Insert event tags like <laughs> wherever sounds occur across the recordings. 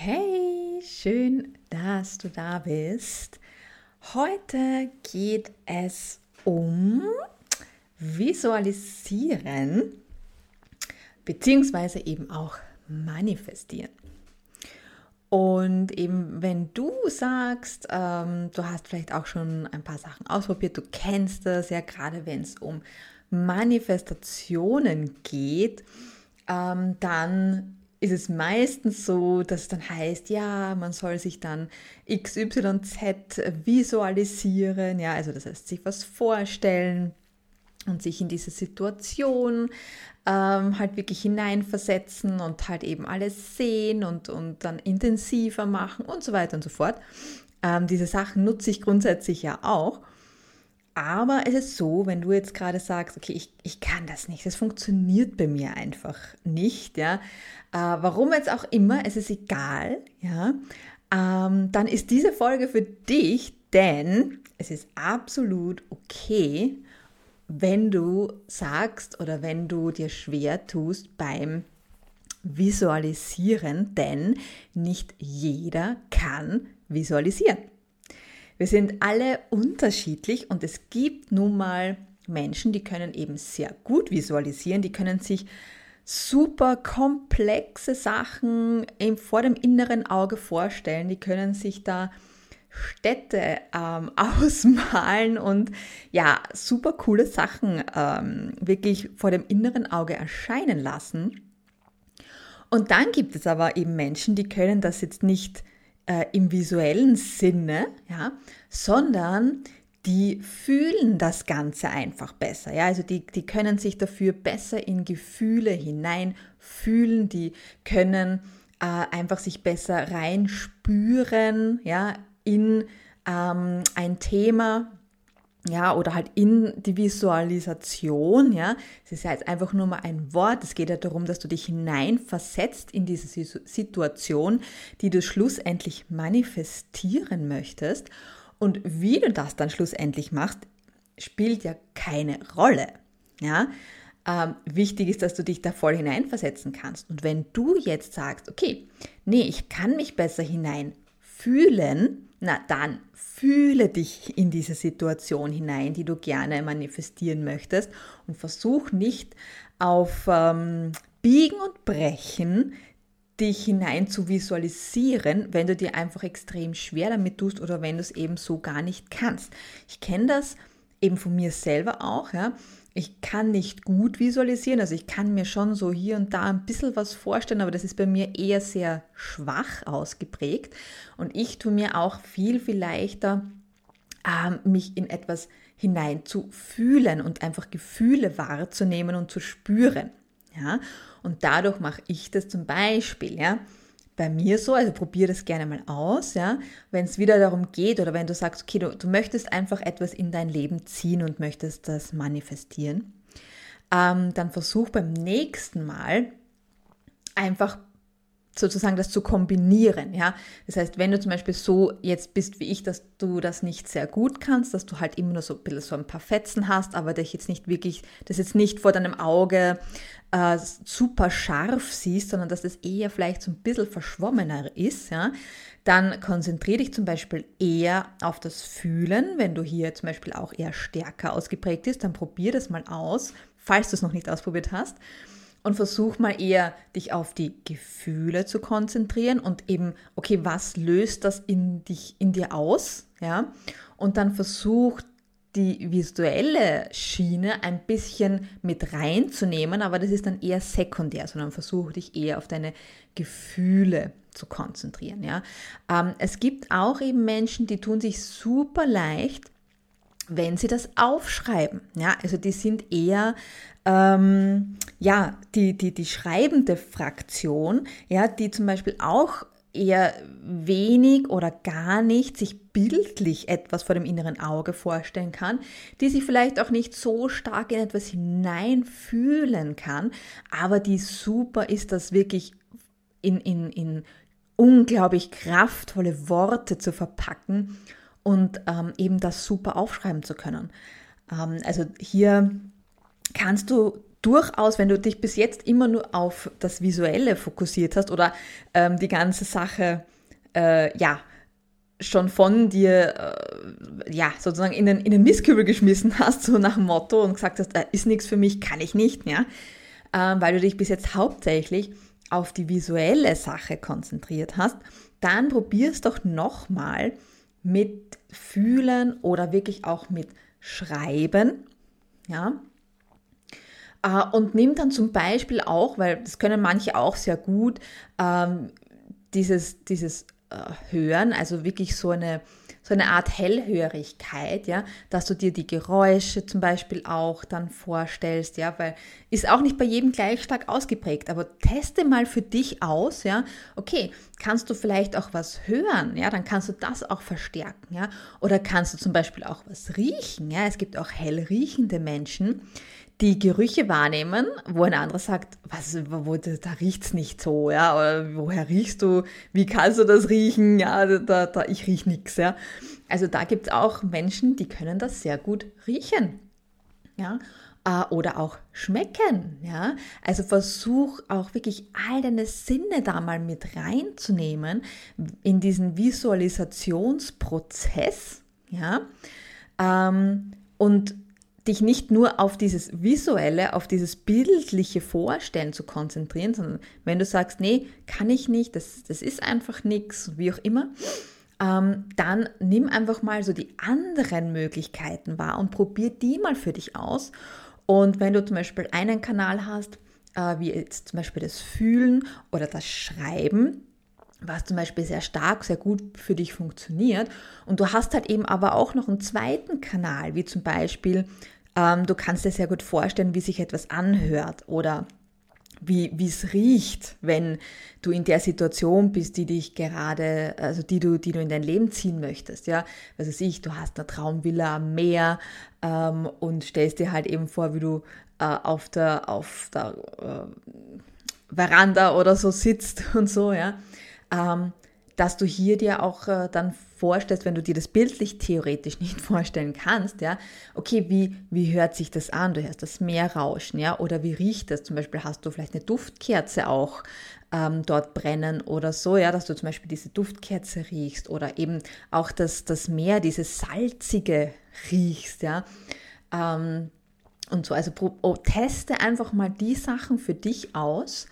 Hey, schön, dass du da bist. Heute geht es um Visualisieren beziehungsweise eben auch Manifestieren. Und eben, wenn du sagst, ähm, du hast vielleicht auch schon ein paar Sachen ausprobiert, du kennst das ja gerade, wenn es um Manifestationen geht, ähm, dann ist es meistens so, dass es dann heißt, ja, man soll sich dann XYZ visualisieren, ja, also das heißt, sich was vorstellen und sich in diese Situation ähm, halt wirklich hineinversetzen und halt eben alles sehen und, und dann intensiver machen und so weiter und so fort. Ähm, diese Sachen nutze ich grundsätzlich ja auch. Aber es ist so, wenn du jetzt gerade sagst, okay, ich, ich kann das nicht, das funktioniert bei mir einfach nicht, ja, äh, warum jetzt auch immer, es ist egal, ja, ähm, dann ist diese Folge für dich, denn es ist absolut okay, wenn du sagst oder wenn du dir schwer tust beim Visualisieren, denn nicht jeder kann visualisieren. Wir sind alle unterschiedlich und es gibt nun mal Menschen, die können eben sehr gut visualisieren, die können sich super komplexe Sachen vor dem inneren Auge vorstellen, die können sich da Städte ähm, <laughs> ausmalen und ja, super coole Sachen ähm, wirklich vor dem inneren Auge erscheinen lassen. Und dann gibt es aber eben Menschen, die können das jetzt nicht äh, im visuellen Sinne, ja, sondern die fühlen das Ganze einfach besser. Ja? Also die, die können sich dafür besser in Gefühle hineinfühlen, die können äh, einfach sich besser reinspüren ja, in ähm, ein Thema, ja, oder halt in die Visualisation, ja. Es ist ja jetzt einfach nur mal ein Wort. Es geht ja darum, dass du dich hineinversetzt in diese Situation, die du schlussendlich manifestieren möchtest. Und wie du das dann schlussendlich machst, spielt ja keine Rolle, ja. Ähm, wichtig ist, dass du dich da voll hineinversetzen kannst. Und wenn du jetzt sagst, okay, nee, ich kann mich besser hineinfühlen, na dann fühle dich in diese Situation hinein, die du gerne manifestieren möchtest und versuch nicht auf ähm, Biegen und Brechen dich hinein zu visualisieren, wenn du dir einfach extrem schwer damit tust oder wenn du es eben so gar nicht kannst. Ich kenne das eben von mir selber auch, ja ich kann nicht gut visualisieren, also ich kann mir schon so hier und da ein bisschen was vorstellen, aber das ist bei mir eher sehr schwach ausgeprägt und ich tue mir auch viel, viel leichter, ähm, mich in etwas hinein zu fühlen und einfach Gefühle wahrzunehmen und zu spüren. Ja? Und dadurch mache ich das zum Beispiel, ja, bei mir so, also probier das gerne mal aus, ja. Wenn es wieder darum geht oder wenn du sagst, okay, du, du möchtest einfach etwas in dein Leben ziehen und möchtest das manifestieren, ähm, dann versuch beim nächsten Mal einfach sozusagen das zu kombinieren, ja. Das heißt, wenn du zum Beispiel so jetzt bist wie ich, dass du das nicht sehr gut kannst, dass du halt immer nur so ein bisschen so ein paar Fetzen hast, aber dich jetzt nicht wirklich, das jetzt nicht vor deinem Auge äh, super scharf siehst, sondern dass es eher vielleicht so ein bisschen verschwommener ist, ja, dann konzentriere dich zum Beispiel eher auf das Fühlen. Wenn du hier zum Beispiel auch eher stärker ausgeprägt ist, dann probier das mal aus, falls du es noch nicht ausprobiert hast. Und versuch mal eher, dich auf die Gefühle zu konzentrieren und eben, okay, was löst das in dich, in dir aus? Ja. Und dann versuch die visuelle Schiene ein bisschen mit reinzunehmen, aber das ist dann eher sekundär, sondern versuche dich eher auf deine Gefühle zu konzentrieren. Ja? Ähm, es gibt auch eben Menschen, die tun sich super leicht, wenn sie das aufschreiben. Ja? Also die sind eher ähm, ja, die, die, die schreibende Fraktion, ja, die zum Beispiel auch eher wenig oder gar nicht sich bildlich etwas vor dem inneren Auge vorstellen kann, die sich vielleicht auch nicht so stark in etwas hineinfühlen kann, aber die super ist, das wirklich in, in, in unglaublich kraftvolle Worte zu verpacken und ähm, eben das super aufschreiben zu können. Ähm, also hier kannst du durchaus, wenn du dich bis jetzt immer nur auf das Visuelle fokussiert hast oder ähm, die ganze Sache, äh, ja, schon von dir, äh, ja, sozusagen in den, in den Mistkübel geschmissen hast, so nach dem Motto und gesagt hast, äh, ist nichts für mich, kann ich nicht, ja, ähm, weil du dich bis jetzt hauptsächlich auf die visuelle Sache konzentriert hast, dann probierst doch nochmal mit Fühlen oder wirklich auch mit Schreiben, ja, äh, und nimm dann zum Beispiel auch, weil das können manche auch sehr gut, ähm, dieses, dieses äh, hören, also wirklich so eine, so eine Art Hellhörigkeit, ja, dass du dir die Geräusche zum Beispiel auch dann vorstellst, ja, weil ist auch nicht bei jedem gleich stark ausgeprägt, aber teste mal für dich aus, ja, okay, kannst du vielleicht auch was hören, ja, dann kannst du das auch verstärken, ja, oder kannst du zum Beispiel auch was riechen, ja, es gibt auch hell riechende Menschen, die Gerüche wahrnehmen, wo ein anderer sagt, was, wo, da riecht's nicht so, ja, oder woher riechst du, wie kannst du das riechen, ja, da, da, ich riech nix, ja. Also da gibt's auch Menschen, die können das sehr gut riechen, ja, äh, oder auch schmecken, ja. Also versuch auch wirklich all deine Sinne da mal mit reinzunehmen in diesen Visualisationsprozess, ja, ähm, und dich nicht nur auf dieses visuelle, auf dieses bildliche Vorstellen zu konzentrieren, sondern wenn du sagst, nee, kann ich nicht, das, das ist einfach nichts, wie auch immer, ähm, dann nimm einfach mal so die anderen Möglichkeiten wahr und probier die mal für dich aus. Und wenn du zum Beispiel einen Kanal hast, äh, wie jetzt zum Beispiel das Fühlen oder das Schreiben, was zum Beispiel sehr stark, sehr gut für dich funktioniert. Und du hast halt eben aber auch noch einen zweiten Kanal, wie zum Beispiel ähm, du kannst dir sehr gut vorstellen, wie sich etwas anhört oder wie es riecht, wenn du in der Situation bist, die dich gerade, also die du, die du in dein Leben ziehen möchtest, ja. Was weiß ich, du hast eine Traumvilla am Meer ähm, und stellst dir halt eben vor, wie du äh, auf der, auf der äh, Veranda oder so sitzt <laughs> und so, ja. Ähm, dass du hier dir auch äh, dann vorstellst, wenn du dir das bildlich theoretisch nicht <laughs> vorstellen kannst, ja, okay, wie, wie hört sich das an? Du hörst das Meer rauschen, ja, oder wie riecht das? Zum Beispiel hast du vielleicht eine Duftkerze auch ähm, dort brennen oder so, ja, dass du zum Beispiel diese Duftkerze riechst oder eben auch das, das Meer, dieses salzige riechst, ja. Ähm, und so, also oh, teste einfach mal die Sachen für dich aus,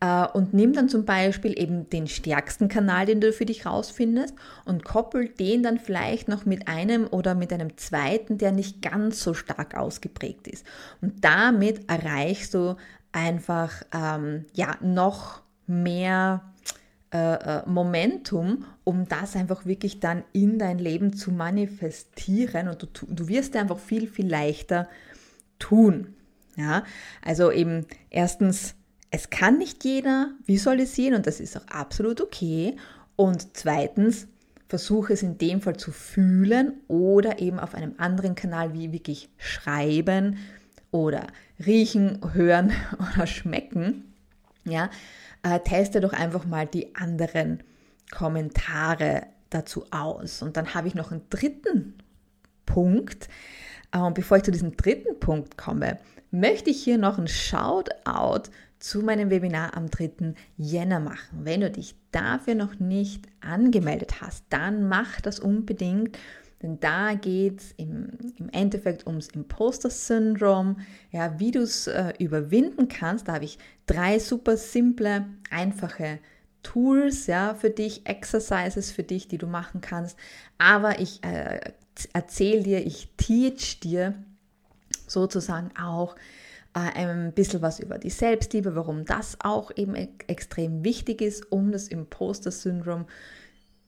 und nimm dann zum Beispiel eben den stärksten Kanal, den du für dich rausfindest und koppel den dann vielleicht noch mit einem oder mit einem zweiten, der nicht ganz so stark ausgeprägt ist. Und damit erreichst du einfach ähm, ja noch mehr äh, äh, Momentum, um das einfach wirklich dann in dein Leben zu manifestieren und du, du wirst einfach viel, viel leichter tun. Ja, also eben erstens es kann nicht jeder visualisieren und das ist auch absolut okay. Und zweitens, versuche es in dem Fall zu fühlen oder eben auf einem anderen Kanal wie wirklich schreiben oder riechen, hören <laughs> oder schmecken. Ja, äh, teste doch einfach mal die anderen Kommentare dazu aus. Und dann habe ich noch einen dritten Punkt. Äh, und bevor ich zu diesem dritten Punkt komme, möchte ich hier noch ein Shoutout zu meinem Webinar am 3. Jänner machen. Wenn du dich dafür noch nicht angemeldet hast, dann mach das unbedingt, denn da geht es im, im, Endeffekt ums Imposter-Syndrom, ja, wie du es äh, überwinden kannst. Da habe ich drei super simple, einfache Tools ja, für dich, Exercises für dich, die du machen kannst. Aber ich äh, erzähle dir, ich teach dir sozusagen auch, ein bisschen was über die Selbstliebe, warum das auch eben extrem wichtig ist, um das Imposter-Syndrom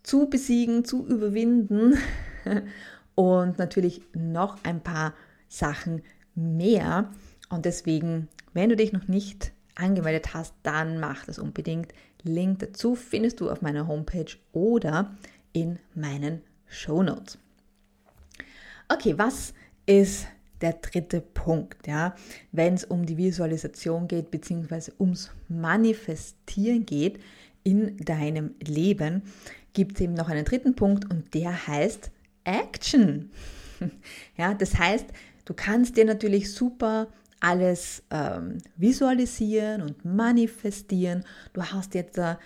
zu besiegen, zu überwinden <laughs> und natürlich noch ein paar Sachen mehr. Und deswegen, wenn du dich noch nicht angemeldet hast, dann mach das unbedingt. Link dazu findest du auf meiner Homepage oder in meinen Show Notes. Okay, was ist der dritte Punkt, ja, wenn es um die Visualisation geht, beziehungsweise ums Manifestieren geht in deinem Leben, gibt es eben noch einen dritten Punkt und der heißt Action. <laughs> Ja, das heißt, du kannst dir natürlich super alles ähm, visualisieren und manifestieren. Du hast jetzt da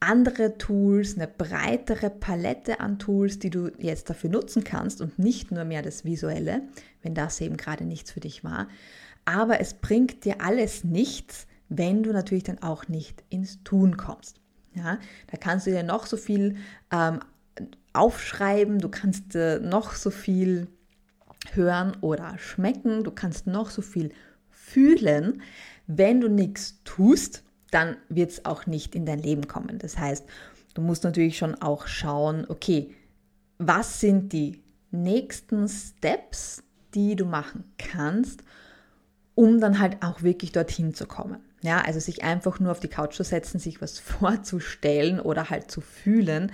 andere Tools, eine breitere Palette an Tools, die du jetzt dafür nutzen kannst und nicht nur mehr das Visuelle, wenn das eben gerade nichts für dich war. Aber es bringt dir alles nichts, wenn du natürlich dann auch nicht ins Tun kommst. Ja, da kannst du dir noch so viel ähm, aufschreiben, du kannst äh, noch so viel hören oder schmecken, du kannst noch so viel fühlen. Wenn du nichts tust, dann wird es auch nicht in dein Leben kommen. Das heißt, du musst natürlich schon auch schauen, okay, was sind die nächsten Steps, die du machen kannst, um dann halt auch wirklich dorthin zu kommen. Ja, also sich einfach nur auf die Couch zu setzen, sich was <laughs> vorzustellen oder halt zu fühlen,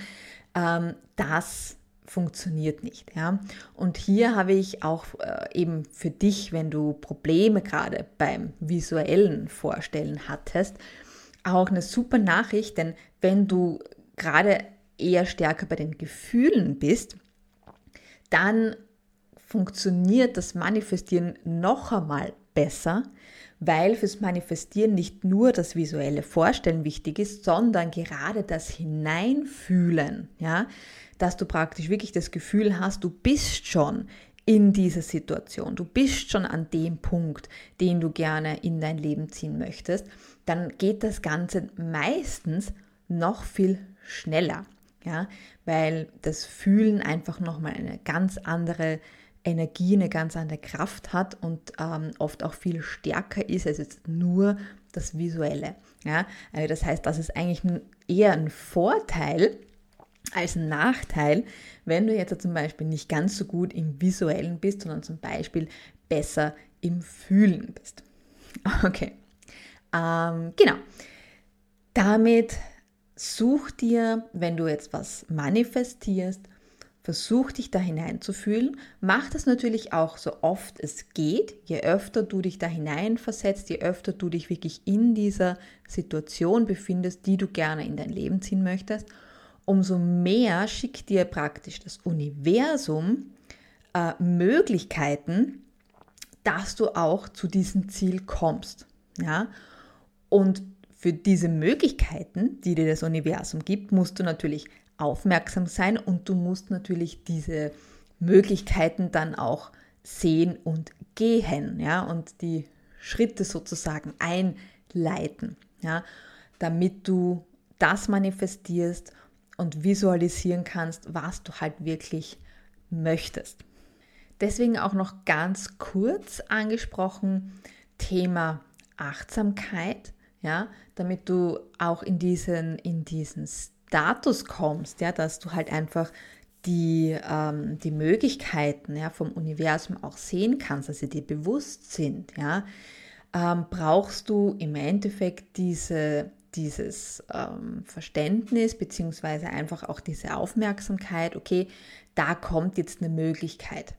ähm, das funktioniert nicht. Ja? Und hier habe ich auch äh, eben für dich, wenn du Probleme gerade beim visuellen Vorstellen hattest, auch eine super Nachricht, denn wenn du gerade eher stärker bei den Gefühlen bist, dann funktioniert das Manifestieren noch einmal besser, weil fürs Manifestieren nicht nur das visuelle Vorstellen wichtig ist, sondern gerade das Hineinfühlen, ja, dass du praktisch wirklich das Gefühl hast, du bist schon in dieser Situation, du bist schon an dem Punkt, den du gerne in dein Leben ziehen möchtest, dann geht das Ganze meistens noch viel schneller, ja, weil das Fühlen einfach nochmal eine ganz andere Energie, eine ganz andere Kraft hat und ähm, oft auch viel stärker ist als jetzt nur das Visuelle. Ja? Also das heißt, das ist eigentlich eher ein Vorteil als Nachteil, wenn du jetzt zum Beispiel nicht ganz so gut im Visuellen bist, sondern zum Beispiel besser im Fühlen bist. <laughs> Okay, ähm, genau. Damit such dir, wenn du jetzt was manifestierst, Versuch dich da hineinzufühlen. Mach das natürlich auch so oft es geht. Je öfter du dich da hineinversetzt, je öfter du dich wirklich in dieser Situation befindest, die du gerne in dein Leben ziehen möchtest, umso mehr schickt dir praktisch das Universum äh, Möglichkeiten, dass du auch zu diesem Ziel kommst. Ja? Und für diese Möglichkeiten, die dir das Universum gibt, musst du natürlich aufmerksam sein und du musst natürlich diese Möglichkeiten dann auch sehen und gehen, ja, und die Schritte sozusagen einleiten, ja, damit du das manifestierst und visualisieren kannst, was du halt wirklich möchtest. Deswegen auch noch ganz kurz angesprochen Thema Achtsamkeit, ja, damit du auch in diesen in diesen Status kommst, ja, dass du halt einfach die, ähm, die Möglichkeiten ja, vom Universum auch sehen kannst, dass sie dir bewusst sind, ja, ähm, brauchst du im Endeffekt diese, dieses ähm, Verständnis beziehungsweise einfach auch diese Aufmerksamkeit, okay, da kommt jetzt eine Möglichkeit,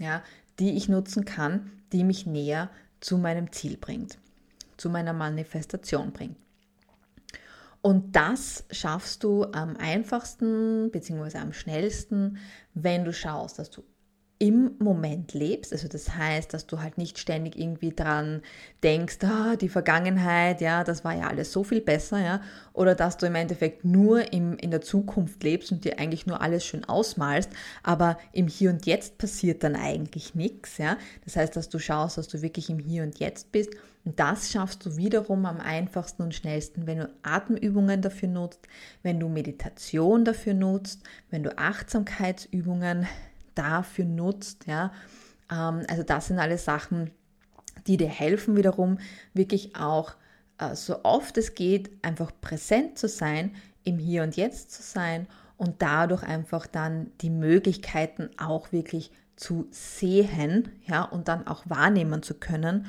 ja, die ich nutzen kann, die mich näher zu meinem Ziel bringt, zu meiner Manifestation bringt. Und das schaffst du am einfachsten bzw. am schnellsten, wenn du schaust, dass du im Moment lebst. Also das heißt, dass du halt nicht ständig irgendwie dran denkst, ah, die Vergangenheit, ja, das war ja alles so viel besser, ja, oder dass du im Endeffekt nur im, in der Zukunft lebst und dir eigentlich nur alles schön ausmalst, aber im Hier und Jetzt passiert dann eigentlich nichts, ja. Das heißt, dass du schaust, dass du wirklich im Hier und Jetzt bist und das schaffst du wiederum am einfachsten und schnellsten, wenn du Atemübungen dafür nutzt, wenn du Meditation dafür nutzt, wenn du Achtsamkeitsübungen dafür nutzt. Ja? Ähm, also das sind alles Sachen, die dir helfen wiederum, wirklich auch äh, so oft es geht, einfach präsent zu sein, im Hier und Jetzt zu sein und dadurch einfach dann die Möglichkeiten auch wirklich zu sehen, ja, und dann auch wahrnehmen zu können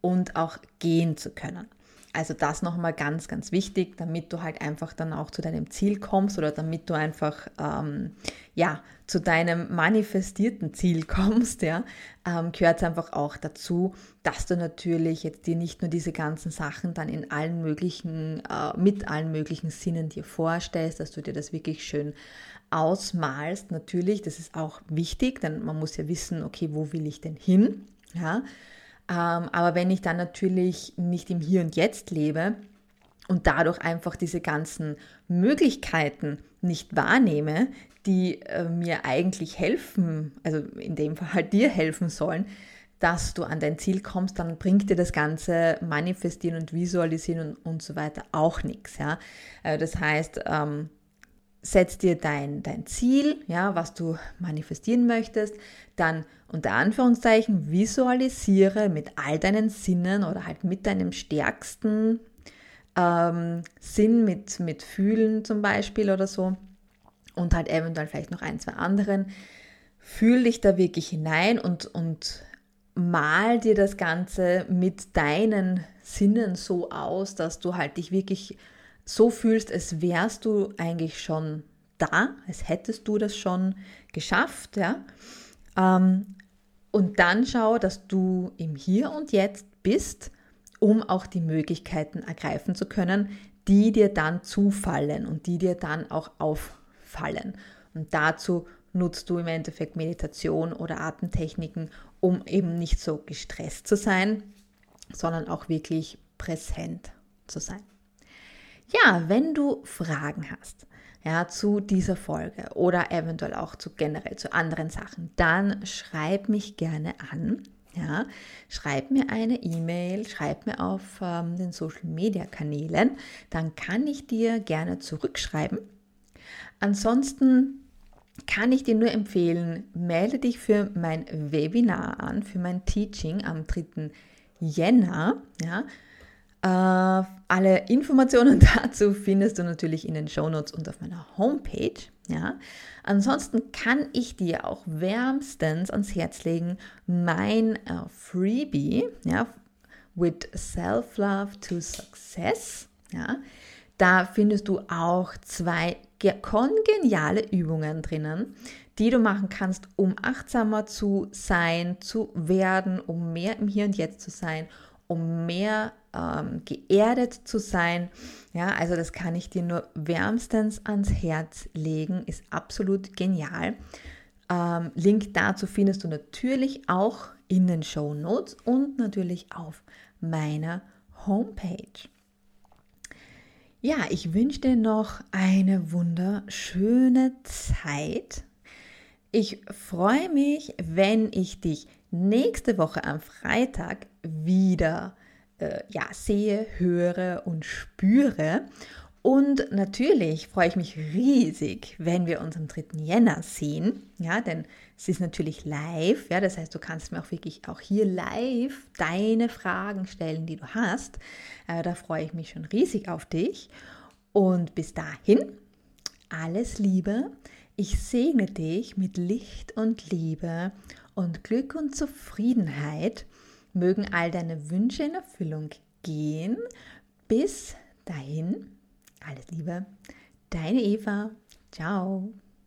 und auch gehen zu können. Also das nochmal ganz, ganz wichtig, damit du halt einfach dann auch zu deinem Ziel kommst oder damit du einfach ähm, ja zu deinem manifestierten Ziel <laughs> kommst, ja, ähm, gehört es einfach auch dazu, dass du natürlich jetzt dir nicht nur diese ganzen Sachen dann in allen möglichen, äh, mit allen möglichen Sinnen dir vorstellst, dass du dir das wirklich schön ausmalst. Natürlich, das ist auch wichtig, denn man muss ja wissen, okay, wo will ich denn hin? Ja, aber wenn ich dann natürlich nicht im Hier und Jetzt lebe und dadurch einfach diese ganzen Möglichkeiten nicht wahrnehme, die äh, mir eigentlich helfen, also in dem Fall halt dir helfen sollen, dass du an dein Ziel kommst, dann bringt dir das ganze Manifestieren und Visualisieren und, und so weiter auch nichts. Ja? Äh, das heißt, ähm, setz dir dein, dein Ziel, ja, was du manifestieren möchtest, dann unter Anführungszeichen visualisiere mit all deinen Sinnen oder halt mit deinem stärksten ähm, Sinn, mit, mit Fühlen zum Beispiel oder so und halt eventuell vielleicht noch ein, zwei anderen. Fühl dich da wirklich hinein und, und mal dir das Ganze mit deinen Sinnen so aus, dass du halt dich wirklich so fühlst, als wärst du eigentlich schon da, als hättest du das schon geschafft, ja. Ähm, und dann schau, dass du im Hier und Jetzt bist, um auch die Möglichkeiten ergreifen zu können, die dir dann zufallen und die dir dann auch auffallen. Und dazu nutzt du im Endeffekt Meditation oder Atemtechniken, um eben nicht so gestresst zu sein, sondern auch wirklich präsent zu sein. Ja, wenn du Fragen hast ja, zu dieser Folge oder eventuell auch zu generell zu anderen Sachen, dann schreib mich gerne an. Ja, schreib mir eine E-Mail, schreib mir auf ähm, den Social Media Kanälen, dann kann ich dir gerne zurückschreiben. Ansonsten kann ich dir nur empfehlen, melde dich für mein Webinar an, für mein Teaching am 3. Jänner. Ja, äh, alle Informationen <laughs> dazu findest du natürlich in den Shownotes und auf meiner Homepage. Ja. Ansonsten kann ich dir auch wärmstens ans Herz legen mein äh, Freebie, ja, with Self-Love to Success. Ja. Da findest du auch zwei kongeniale Übungen drinnen, die du machen kannst, um achtsamer zu sein, zu werden, um mehr im Hier und Jetzt zu sein, um mehr ähm, geerdet zu sein. Ja, also das kann ich dir nur wärmstens ans Herz legen, ist absolut genial. Ähm, Link dazu findest du natürlich auch in den Show Notes und natürlich auf meiner Homepage. Ja, ich wünsche dir noch eine wunderschöne Zeit. Ich freue mich, wenn ich dich nächste Woche am Freitag wieder äh, ja, sehe, höre und spüre. Und natürlich freue ich mich riesig, wenn wir uns am 3. Jänner sehen, ja, denn es ist natürlich live, ja, das heißt, du kannst mir auch wirklich auch hier live deine Fragen stellen, die du hast. Äh, da freue ich mich schon riesig auf dich. Und bis dahin, alles Liebe. Ich segne dich mit Licht und Liebe und Glück und Zufriedenheit mögen all deine Wünsche in Erfüllung gehen. Bis dahin, alles Liebe, deine Eva. Ciao.